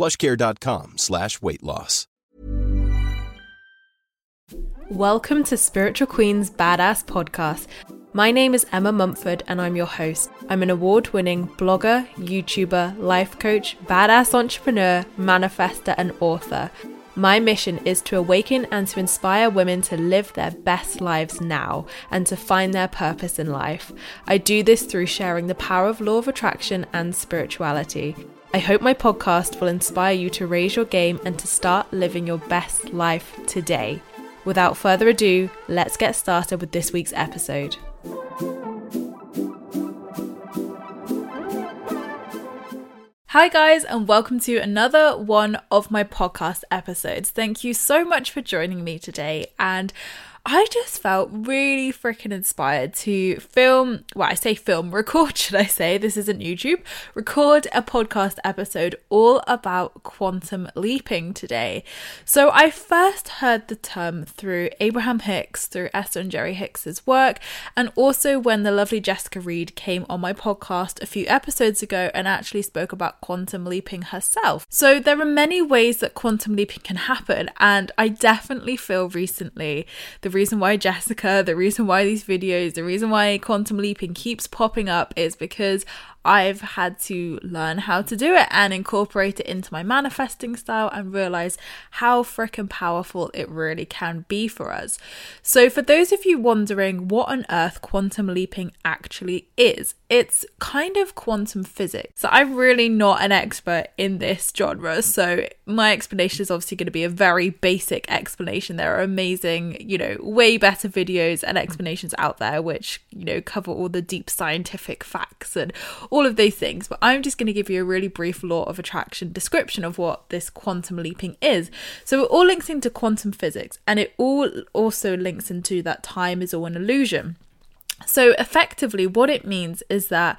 plushcare.com slash weight loss. Welcome to Spiritual Queen's Badass Podcast. My name is Emma Mumford and I'm your host. I'm an award winning blogger, YouTuber, life coach, badass entrepreneur, manifester, and author. My mission is to awaken and to inspire women to live their best lives now and to find their purpose in life. I do this through sharing the power of law of attraction and spirituality. I hope my podcast will inspire you to raise your game and to start living your best life today. Without further ado, let's get started with this week's episode. Hi, guys, and welcome to another one of my podcast episodes. Thank you so much for joining me today. And I just felt really freaking inspired to film, well, I say film, record, should I say? This isn't YouTube. Record a podcast episode all about quantum leaping today. So I first heard the term through Abraham Hicks, through Esther and Jerry Hicks's work, and also when the lovely Jessica Reed came on my podcast a few episodes ago and actually spoke about quantum leaping herself. So there are many ways that quantum leaping can happen, and I definitely feel recently the the reason why Jessica, the reason why these videos, the reason why quantum leaping keeps popping up is because I've had to learn how to do it and incorporate it into my manifesting style and realize how freaking powerful it really can be for us. So, for those of you wondering what on earth quantum leaping actually is, it's kind of quantum physics. So, I'm really not an expert in this genre, so my explanation is obviously going to be a very basic explanation. There are amazing, you know, way better videos and explanations out there which, you know, cover all the deep scientific facts and all of these things, but I'm just going to give you a really brief law of attraction description of what this quantum leaping is. So it all links into quantum physics and it all also links into that time is all an illusion. So effectively, what it means is that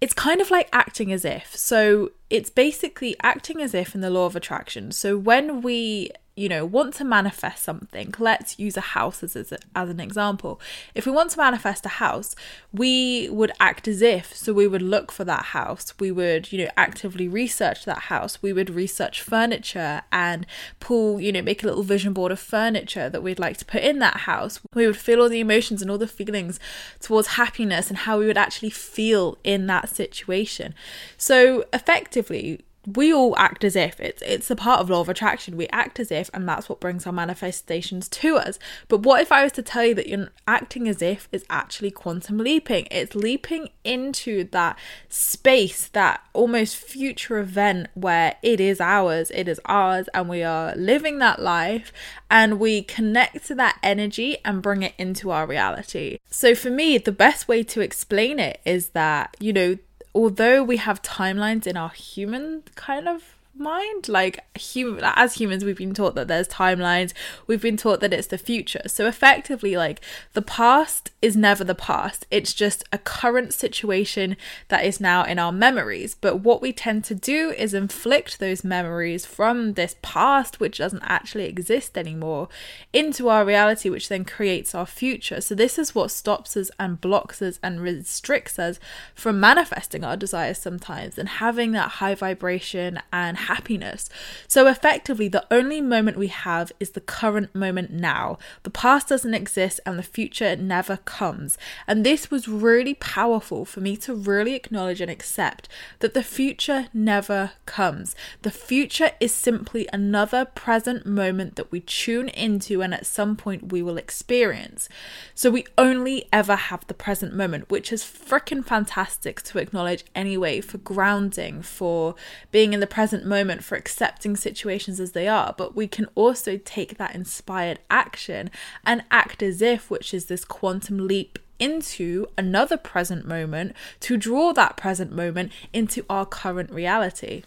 it's kind of like acting as if. So it's basically acting as if in the law of attraction. So when we you know, want to manifest something, let's use a house as, as, as an example. If we want to manifest a house, we would act as if. So we would look for that house. We would, you know, actively research that house. We would research furniture and pull, you know, make a little vision board of furniture that we'd like to put in that house. We would feel all the emotions and all the feelings towards happiness and how we would actually feel in that situation. So effectively, we all act as if it's it's a part of law of attraction. We act as if and that's what brings our manifestations to us. But what if i was to tell you that you're acting as if is actually quantum leaping? It's leaping into that space that almost future event where it is ours it is ours and we are living that life and we connect to that energy and bring it into our reality. So for me the best way to explain it is that you know although we have timelines in our human kind of mind like human as humans we've been taught that there's timelines. We've been taught that it's the future. So effectively like the past is never the past. It's just a current situation that is now in our memories. But what we tend to do is inflict those memories from this past which doesn't actually exist anymore into our reality which then creates our future. So this is what stops us and blocks us and restricts us from manifesting our desires sometimes and having that high vibration and happiness. So, effectively, the only moment we have is the current moment now. The past doesn't exist and the future never comes. And this was really powerful for me to really acknowledge and accept that the future never comes. The future is simply another present moment that we tune into and at some point we will experience. So, we only ever have the present moment, which is freaking fantastic to acknowledge anyway for grounding, for being in the present moment, for accepting situations as they are. But we can also take that inspired action and act as if, which is this quantum leap into another present moment to draw that present moment into our current reality.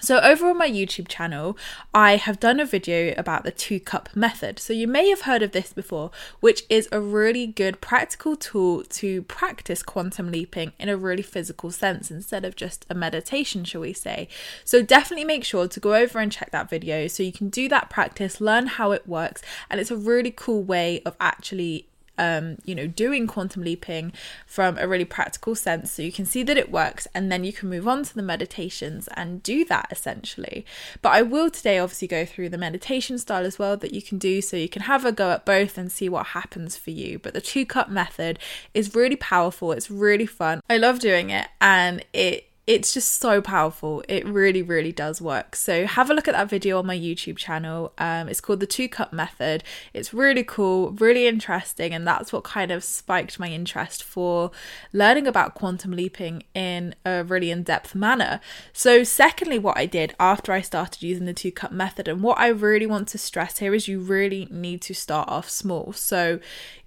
So, over on my YouTube channel, I have done a video about the two cup method. So, you may have heard of this before, which is a really good practical tool to practice quantum leaping in a really physical sense instead of just a meditation, shall we say. So, definitely make sure to go over and check that video so you can do that practice, learn how it works, and it's a really cool way of actually um, you know, doing quantum leaping from a really practical sense. So you can see that it works, and then you can move on to the meditations and do that essentially. But I will today obviously go through the meditation style as well that you can do so you can have a go at both and see what happens for you. But the two cup method is really powerful, it's really fun. I love doing it, and it it's just so powerful. It really, really does work. So have a look at that video on my YouTube channel. Um, it's called the two cup method. It's really cool, really interesting, and that's what kind of spiked my interest for learning about quantum leaping in a really in depth manner. So, secondly, what I did after I started using the two cup method, and what I really want to stress here is you really need to start off small. So,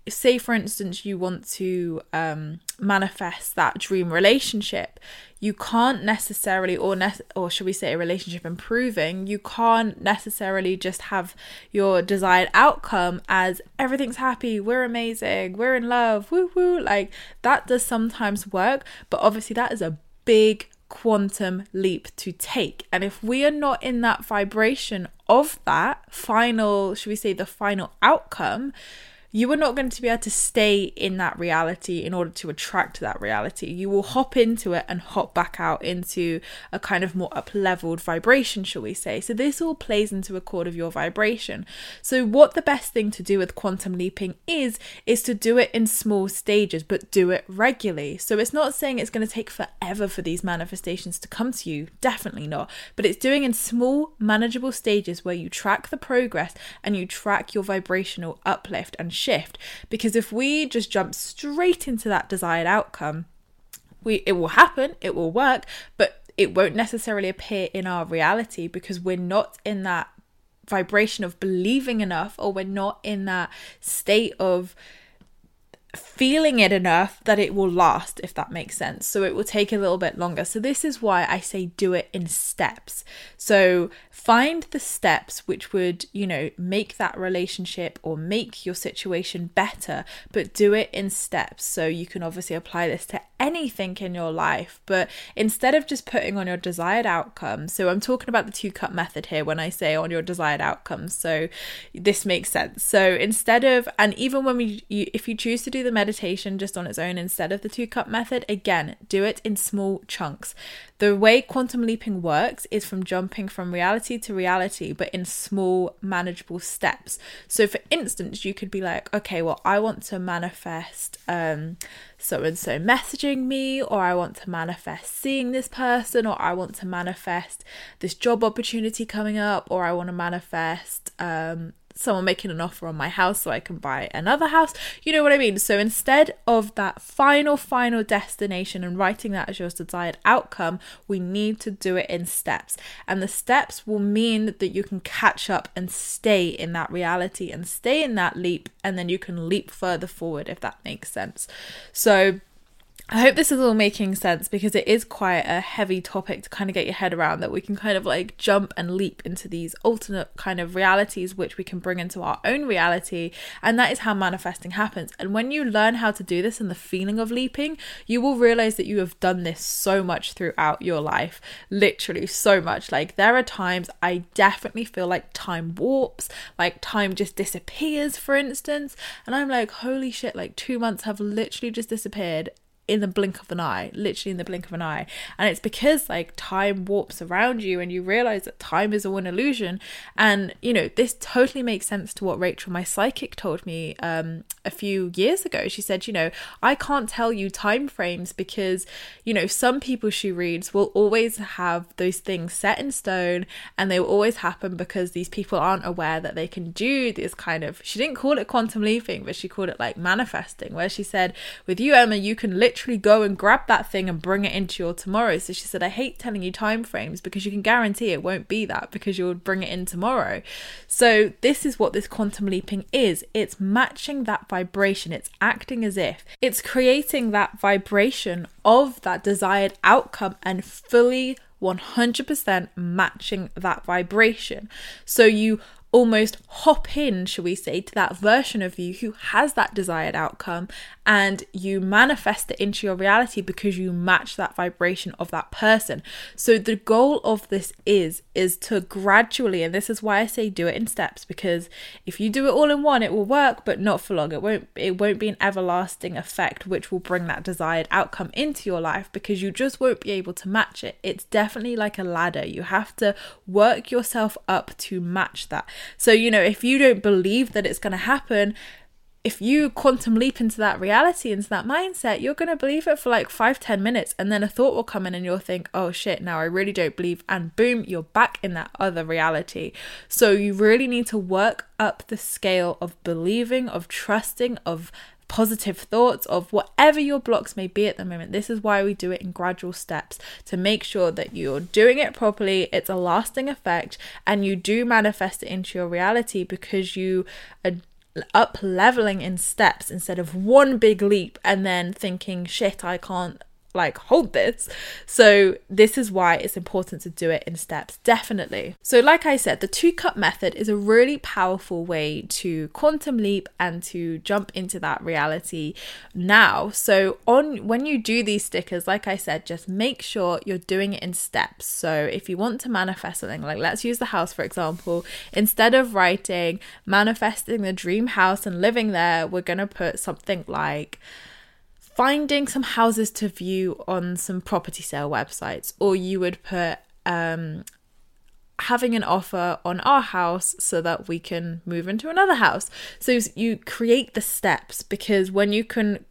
say for instance you want to um, manifest that dream relationship you can't necessarily or ne- or should we say a relationship improving you can't necessarily just have your desired outcome as everything's happy we're amazing we're in love woo woo like that does sometimes work but obviously that is a big quantum leap to take. And if we are not in that vibration of that final should we say the final outcome you are not going to be able to stay in that reality in order to attract that reality. You will hop into it and hop back out into a kind of more up leveled vibration, shall we say. So, this all plays into a chord of your vibration. So, what the best thing to do with quantum leaping is, is to do it in small stages, but do it regularly. So, it's not saying it's going to take forever for these manifestations to come to you, definitely not, but it's doing in small, manageable stages where you track the progress and you track your vibrational uplift and shift. Because if we just jump straight into that desired outcome we it will happen it will work but it won't necessarily appear in our reality because we're not in that vibration of believing enough or we're not in that state of feeling it enough that it will last, if that makes sense. So it will take a little bit longer. So, this is why I say do it in steps. So, find the steps which would, you know, make that relationship or make your situation better, but do it in steps. So, you can obviously apply this to anything in your life, but instead of just putting on your desired outcome, so I'm talking about the two cup method here when I say on your desired outcomes. So, this makes sense. So, instead of, and even when we, you, if you choose to do the meditation just on its own instead of the two cup method, again, do it in small chunks. The way quantum leaping works is from jumping from reality to reality, but in small, manageable steps. So, for instance, you could be like, okay, well, I want to manifest um, so and so messaging me, or I want to manifest seeing this person, or I want to manifest this job opportunity coming up, or I want to manifest um, someone making an offer on my house so I can buy another house. You know what I mean? So instead of that final, final destination and writing that as your desired outcome, we need to do it in steps. And the steps will mean that you can catch up and stay in that reality and stay in that leap, and then you can leap further forward if that makes sense. So, I hope this is all making sense because it is quite a heavy topic to kind of get your head around that we can kind of like jump and leap into these alternate kind of realities which we can bring into our own reality and that is how manifesting happens. And when you learn how to do this and the feeling of leaping you will realize that you have done this so much throughout your life. Literally so much. Like there are times I definitely feel like time warps like time just disappears for instance and I'm like holy shit like 2 months have literally just disappeared in the blink of an eye, literally in the blink of an eye. And it's because like time warps around you and you realize that time is all an illusion. And, you know, this totally makes sense to what Rachel, my psychic, told me um, a few years ago. She said, you know, I can't tell you time frames because, you know, some people she reads will always have those things set in stone and they will always happen because these people aren't aware that they can do this kind of, she didn't call it quantum leaping, but she called it like manifesting, where she said, with you, Emma, you can literally go and grab that thing and bring it into your tomorrow. So she said, I hate telling you time frames because you can guarantee it won't be that because you'll bring it in tomorrow. So this is what this quantum leaping is. It's matching that vibration. It's acting as if it's creating that vibration of that desired outcome and fully 100% matching that vibration. So you almost hop in, shall we say, to that version of you who has that desired outcome and you manifest it into your reality because you match that vibration of that person. So the goal of this is is to gradually and this is why I say do it in steps because if you do it all in one it will work but not for long. It won't it won't be an everlasting effect which will bring that desired outcome into your life because you just won't be able to match it. It's definitely like a ladder. You have to work yourself up to match that. So you know if you don't believe that it's going to happen if you quantum leap into that reality, into that mindset, you're going to believe it for like five, ten minutes. And then a thought will come in and you'll think, oh shit, now I really don't believe. And boom, you're back in that other reality. So you really need to work up the scale of believing, of trusting, of positive thoughts of whatever your blocks may be at the moment. This is why we do it in gradual steps to make sure that you're doing it properly, it's a lasting effect, and you do manifest it into your reality because you are up leveling in steps instead of one big leap and then thinking, shit, I can't like hold this. So this is why it's important to do it in steps, definitely. So like I said, the two cup method is a really powerful way to quantum leap and to jump into that reality now. So on when you do these stickers, like I said, just make sure you're doing it in steps. So if you want to manifest something, like let's use the house for example, instead of writing manifesting the dream house and living there, we're going to put something like finding some houses to view on some property sale websites, or you would put um, having an offer on our house so that we can move into another house. So you create the steps because when you can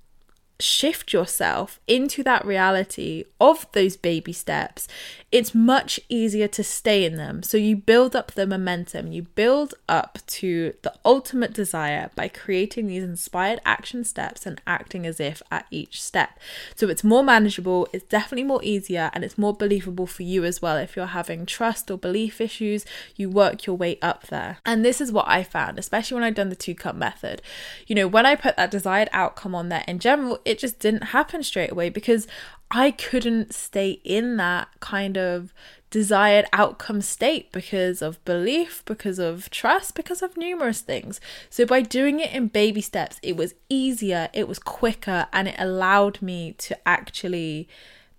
shift yourself into that reality of those baby steps, it's much easier to stay in them. So you build up the momentum, you build up to the ultimate desire by creating these inspired action steps and acting as if at each step. So it's more manageable, it's definitely more easier, and it's more believable for you as well. If you're having trust or belief issues, you work your way up there. And this is what I found, especially when I've done the two cup method. You know, when I put that desired outcome on there in general, it just didn't happen straight away because I couldn't stay in that kind of desired outcome state because of belief, because of trust, because of numerous things. So, by doing it in baby steps, it was easier, it was quicker, and it allowed me to actually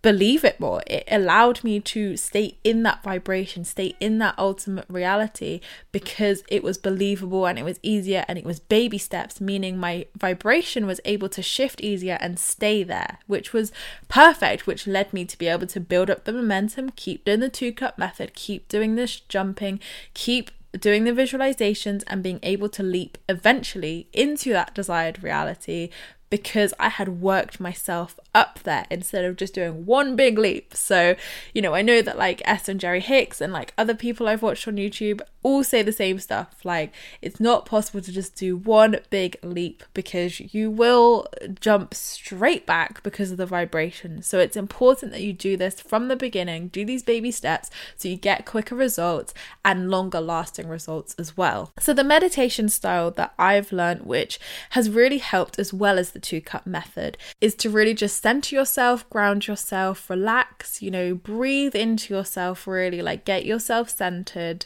believe it more. It allowed me to stay in that vibration, stay in that ultimate reality because it was believable and it was easier and it was baby steps, meaning my vibration was able to shift easier and stay there, which was perfect, which led me to be able to build up the momentum, keep doing the two cup method, keep doing this jumping, keep doing the visualizations and being able to leap eventually into that desired reality because I had worked myself up there instead of just doing one big leap. So, you know, I know that like Esther and Jerry Hicks and like other people I've watched on YouTube all say the same stuff. Like, it's not possible to just do one big leap because you will jump straight back because of the vibration. So, it's important that you do this from the beginning, do these baby steps so you get quicker results and longer lasting results as well. So, the meditation style that I've learned, which has really helped as well as the two cup method is to really just center yourself, ground yourself, relax, you know, breathe into yourself, really like get yourself centered,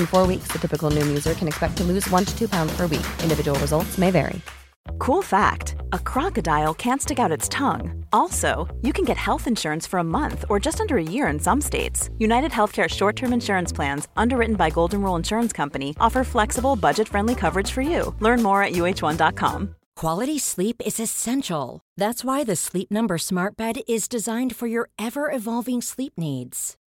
In four weeks, the typical Noom user can expect to lose one to two pounds per week. Individual results may vary. Cool fact a crocodile can't stick out its tongue. Also, you can get health insurance for a month or just under a year in some states. United Healthcare short term insurance plans, underwritten by Golden Rule Insurance Company, offer flexible, budget friendly coverage for you. Learn more at uhone.com. Quality sleep is essential. That's why the Sleep Number Smart Bed is designed for your ever evolving sleep needs.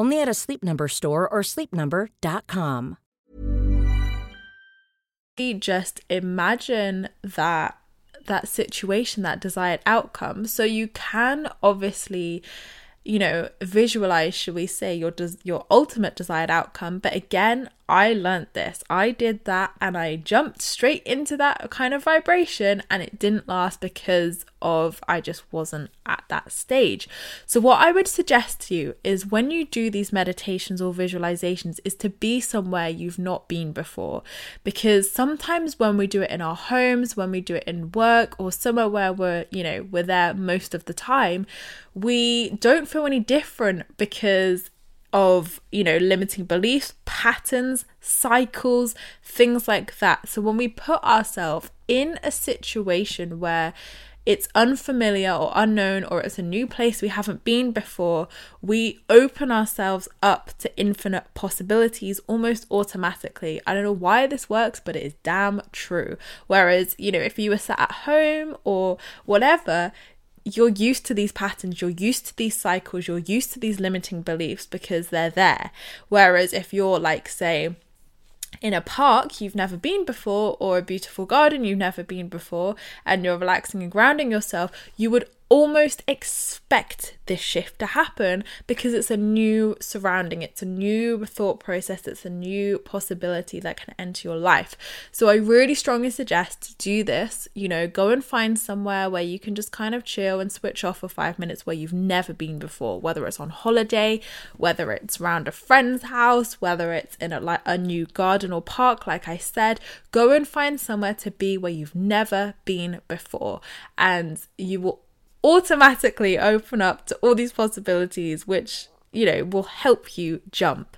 Only at a Sleep Number store or sleepnumber.com. Just imagine that that situation, that desired outcome. So you can obviously you know visualize should we say your des- your ultimate desired outcome but again I learned this. I did that and I jumped straight into that kind of vibration and it didn't last because of I just wasn't at that stage. So what I would suggest to you is when you do these meditations or visualizations is to be somewhere you've not been before because sometimes when we do it in our homes, when we do it in work or somewhere where we're, you know, we're there most of the time, we don't feel any different because of, you know, limiting beliefs, patterns, cycles, things like that. So when we put ourselves in a situation where it's unfamiliar or unknown or it's a new place we haven't been before, we open ourselves up to infinite possibilities almost automatically. I don't know why this works, but it is damn true. Whereas, you know, if you were sat at home or whatever, you're used to these patterns, you're used to these cycles, you're used to these limiting beliefs because they're there. Whereas if you're like, say, in a park you've never been before or a beautiful garden you've never been before and you're relaxing and grounding yourself, you would almost expect this shift to happen because it's a new surrounding, it's a new thought process, it's a new possibility that can enter your life. So, I really strongly suggest to do this. You know, go and find somewhere where you can just kind of chill and switch off for five minutes where you've never been before, whether it's on holiday, whether it's around a friend's house, whether it's in a, like, a new garden or park, like I said. Go and find somewhere to be where you've never been before, and you will automatically open up to all these possibilities, which you know will help you jump.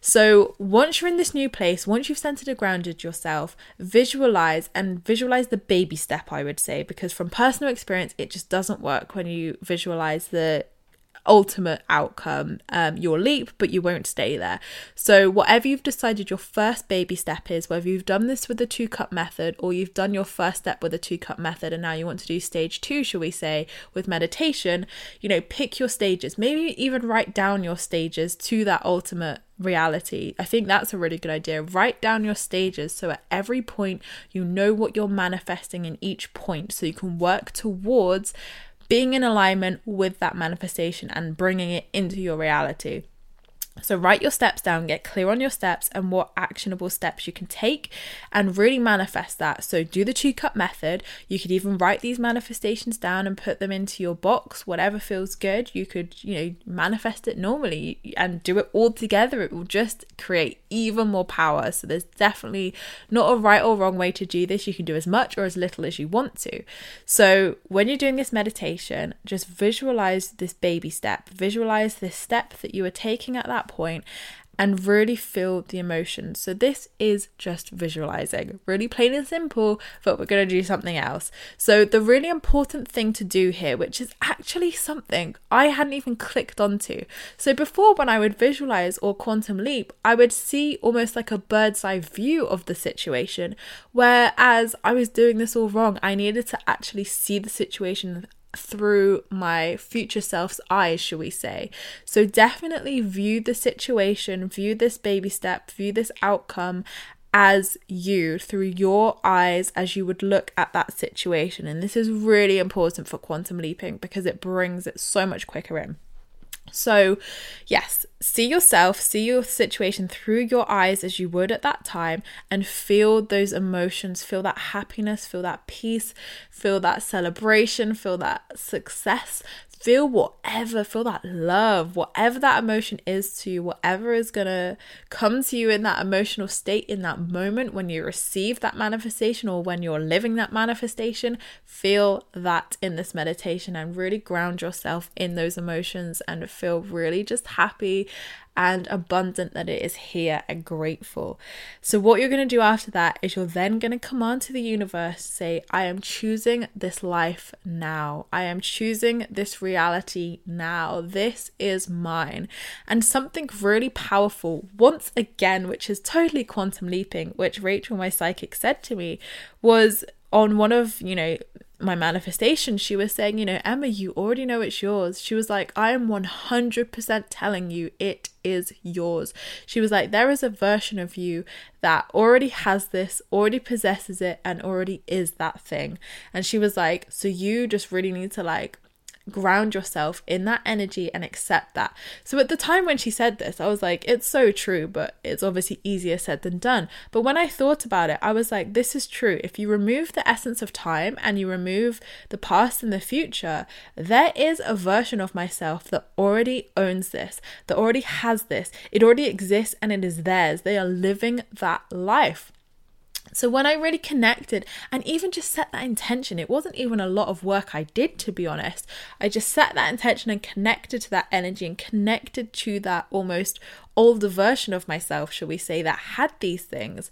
So, once you're in this new place, once you've centered and grounded yourself, visualize and visualize the baby step, I would say, because from personal experience, it just doesn't work when you visualize the ultimate outcome, um, your leap, but you won't stay there. So, whatever you've decided your first baby step is, whether you've done this with the two cup method or you've done your first step with the two cup method and now you want to do stage two, shall we say, with meditation, you know, pick your stages. Maybe even write down your stages to that ultimate reality. I think that's a really good idea. Write down your stages so at every point you know what you're manifesting in each point so you can work towards being in alignment with that manifestation and bringing it into your reality. So, write your steps down, get clear on your steps and what actionable steps you can take, and really manifest that. So, do the two cup method. You could even write these manifestations down and put them into your box, whatever feels good. You could, you know, manifest it normally and do it all together. It will just create even more power. So, there's definitely not a right or wrong way to do this. You can do as much or as little as you want to. So, when you're doing this meditation, just visualize this baby step, visualize this step that you are taking at that point and really feel the emotions. So, this is just visualizing, really plain and simple, but we're going to do something else. So, the really important thing to do here, which is actually something I hadn't even clicked onto. So, before when I would visualize or quantum leap, I would see almost like a bird's eye view of the situation, whereas I was doing this all wrong. I needed to actually see the situation through my future self's eyes, shall we say. So, definitely view the situation, view this baby step, view this outcome as you through your eyes as you would look at that situation. And this is really important for quantum leaping because it brings it so much quicker in. So, yes, see yourself, see your situation through your eyes as you would at that time, and feel those emotions, feel that happiness, feel that peace, feel that celebration, feel that success, feel whatever, feel that love, whatever that emotion is to you, whatever is gonna come to you in that emotional state in that moment when you receive that manifestation or when you're living that manifestation, feel that in this meditation and really ground yourself in those emotions and feel really just happy and abundant that it is here and grateful. So, what you're going to do after that is you're then going to command to the universe, say, I am choosing this life now. I am choosing this reality now. This is mine. And something really powerful, once again, which is totally quantum leaping, which Rachel, my psychic, said to me was on one of, you know, my manifestation, she was saying, you know, Emma, you already know it's yours. She was like, I am 100% telling you it is yours. She was like, there is a version of you that already has this, already possesses it, and already is that thing. And she was like, so you just really need to like ground yourself in that energy and accept that. So at the time when she said this, I was like, it's so true, but it's obviously easier said than done. But when I thought about it, I was like, this is true. If you remove the essence of time and you remove the past and the future, there is a version of myself that already owns this, that already has this. It already exists and it is theirs. They are living that life. So when I really connected and even just set that intention, it wasn't even a lot of work I did to be honest. I just set that intention and connected to that energy and connected to that almost older version of myself, shall we say, that had these things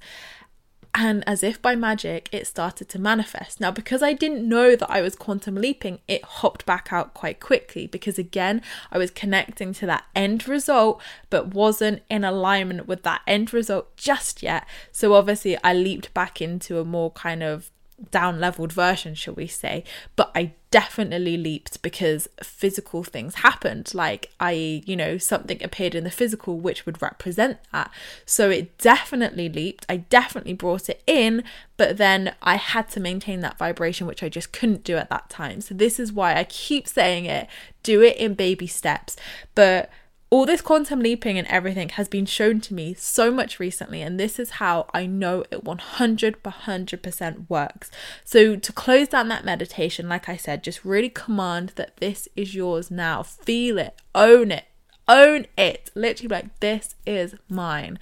and as if by magic, it started to manifest. Now, because I didn't know that I was quantum leaping, it hopped back out quite quickly because, again, I was connecting to that end result, but wasn't in alignment with that end result just yet. So, obviously, I leaped back into a more kind of down leveled version, shall we say. But I definitely leaped because physical things happened. Like, I, you know, something appeared in the physical which would represent that. So it definitely leaped. I definitely brought it in, but then I had to maintain that vibration, which I just couldn't do at that time. So this is why I keep saying it do it in baby steps. But all this quantum leaping and everything has been shown to me so much recently, and this is how I know it 100 100% works. So, to close down that meditation, like I said, just really command that this is yours now. Feel it, own it, own it. Literally, like, this is mine.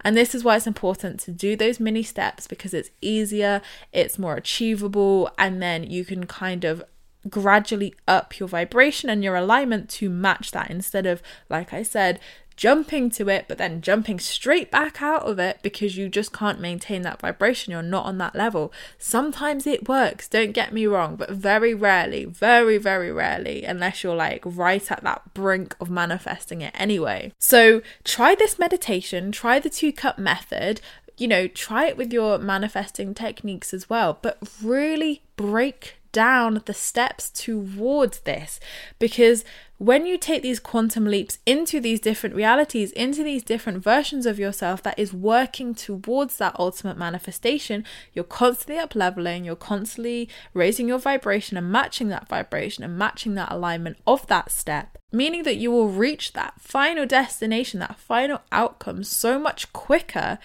And this is why it's important to do those mini steps because it's easier, it's more achievable, and then you can kind of gradually up your vibration and your alignment to match that instead of, like I said, jumping to it, but then jumping straight back out of it because you just can't maintain that vibration. You're not on that level. Sometimes it works, don't get me wrong, but very rarely, very, very rarely, unless you're like right at that brink of manifesting it anyway. So try this meditation, try the two cup method. You know, try it with your manifesting techniques as well, but really break down the steps towards this. Because when you take these quantum leaps into these different realities, into these different versions of yourself that is working towards that ultimate manifestation, you're constantly up leveling, you're constantly raising your vibration and matching that vibration and matching that alignment of that step, meaning that you will reach that final destination, that final outcome so much quicker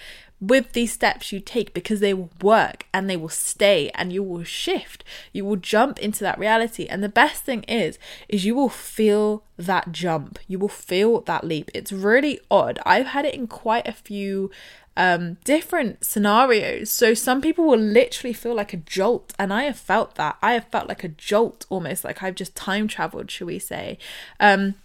with these steps you take because they will work and they will stay and you will shift you will jump into that reality and the best thing is is you will feel that jump you will feel that leap it's really odd i've had it in quite a few um, different scenarios. So some people will literally feel like a jolt, and I have felt that. I have felt like a jolt, almost like I've just time traveled, shall we say? Um,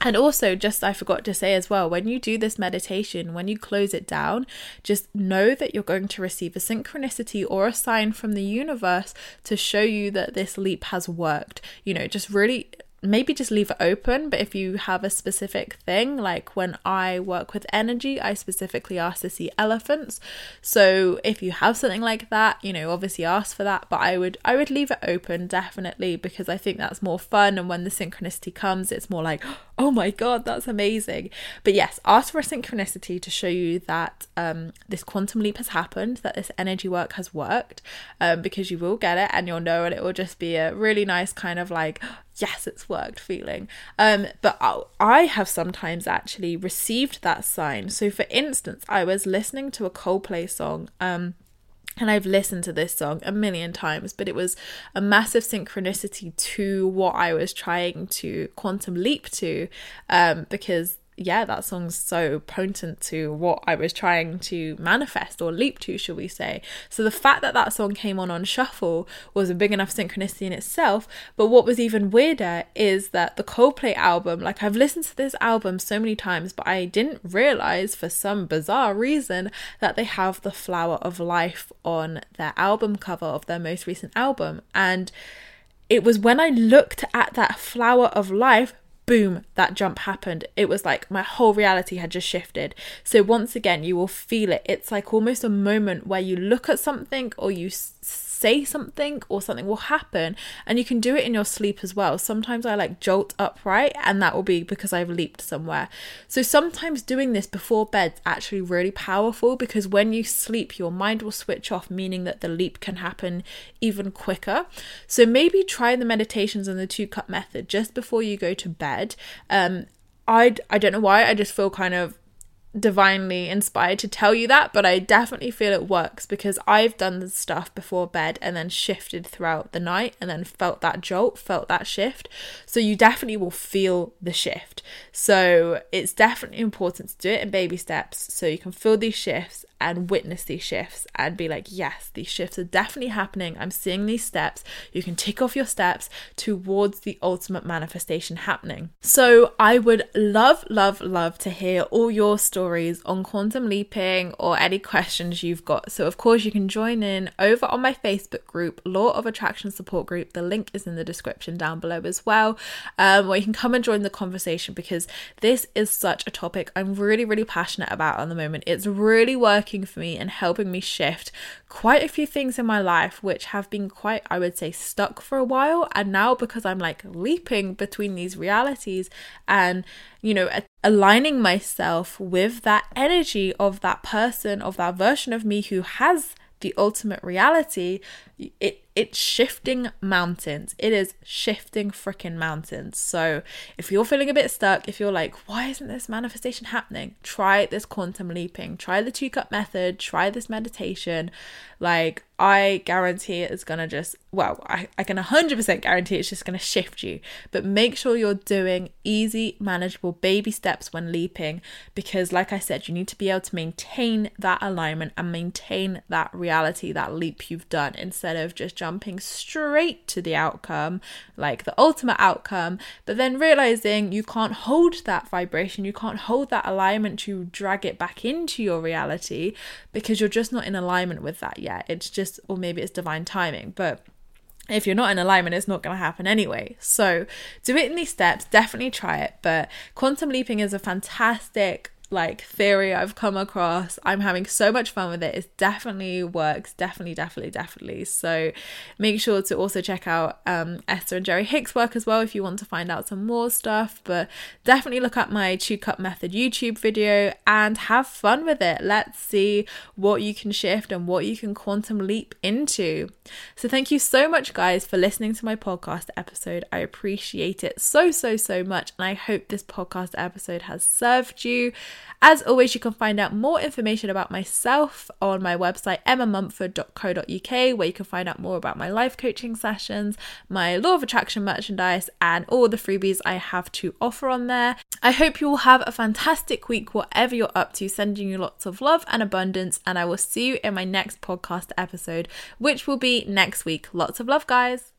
and also, just I forgot to say as well, when you do this meditation, when you close it down, just know that you're going to receive a synchronicity or a sign from the universe to show you that this leap has worked. You know, just really maybe just leave it open. But if you have a specific thing, like when I work with energy, I specifically ask to see elephants. So if you have something like that, you know, obviously ask for that. But I would I would leave it open definitely because I think that's more fun. And when the synchronicity comes, it's more like, oh my god, that's amazing. But yes, ask for a synchronicity to show you that um, this quantum leap has happened, that this energy work has worked, um, because you will get it and you'll know, and it will just be a really nice kind of like yes, it's worked feeling. Um, but I have sometimes actually received that sign. So, for instance, I was listening to a Coldplay song. Um, and I've listened to this song a million times, but it was a massive synchronicity to what I was trying to quantum leap to, um, because yeah, that song's so potent to what I was trying to manifest or leap to, shall we say. So the fact that that song came on on shuffle was a big enough synchronicity in itself. But what was even weirder is that the Coldplay album, like I've listened to this album so many times, but I didn't realize for some bizarre reason that they have the flower of life on their album cover of their most recent album. And it was when I looked at that flower of life boom, that jump happened. It was like my whole reality had just shifted. So, once again, you will feel it. It's like almost a moment where you look at something or you say something or something will happen and you can do it in your sleep as well. Sometimes i like jolt upright and that will be because i've leaped somewhere. So sometimes doing this before bed's actually really powerful because when you sleep your mind will switch off meaning that the leap can happen even quicker. So maybe try the meditations and the two cup method just before you go to bed. Um I, I don't know why, I just feel kind of divinely inspired to tell you that, but I definitely feel it works because I've done the stuff before bed and then shifted throughout the night and then felt that jolt, felt that shift. So you definitely will feel the shift. So it's definitely important to do it in baby steps so you can feel these shifts and witness these shifts and be like, yes, these shifts are definitely happening. I'm seeing these steps. You can tick off your steps towards the ultimate manifestation happening. So I would love, love, love to hear all your stories on quantum leaping or any questions you've got. So, of course, you can join in over on my Facebook group, Law of Attraction Support Group. The link is in the description down below as well, um, where you can come and join the conversation because this is such a topic I'm really, really passionate about at the moment. It's really working for me and helping me shift quite a few things in my life, which have been quite, I would say, stuck for a while. And now, because I'm like leaping between these realities and, you know, aligning myself with that energy of that person, of that version of me who has the ultimate reality, it it's shifting mountains. It is shifting freaking mountains. So if you're feeling a bit stuck, if you're like, why isn't this manifestation happening? Try this quantum leaping. Try the two cup method. Try this meditation. Like I guarantee it is gonna just well, I, I can 100% guarantee it's just gonna shift you. But make sure you're doing easy, manageable baby steps when leaping because, like I said, you need to be able to maintain that alignment and maintain that reality, that leap you've done instead of just jumping straight to the outcome, like the ultimate outcome, but then realizing you can't hold that vibration, you can't hold that alignment to drag it back into your reality because you're just not in alignment with that yet. It's just, or maybe it's divine timing, but if you're not in alignment, it's not going to happen anyway. So, do it in these steps, definitely try it. But quantum leaping is a fantastic like theory I've come across. I'm having so much fun with it. It definitely works. Definitely, definitely, definitely. So make sure to also check out um, Esther and Jerry Hicks' work as well if you want to find out some more stuff. But definitely look up my two cup method YouTube video and have fun with it. Let's see what you can shift and what you can quantum leap into. So thank you so much, guys, for listening to my podcast episode. I appreciate it so, so, so much. And I hope this podcast episode has served you. As always, you can find out more information about myself on my website, emmamumford.co.uk, where you can find out more about my life coaching sessions, my Law of Attraction merchandise, and all the freebies I have to offer on there. I hope you will have a fantastic week, whatever you're up to, sending you lots of love and abundance, and I will see you in my next podcast episode, which will be next week. Lots of love, guys.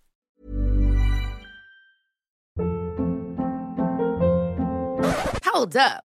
Hold up.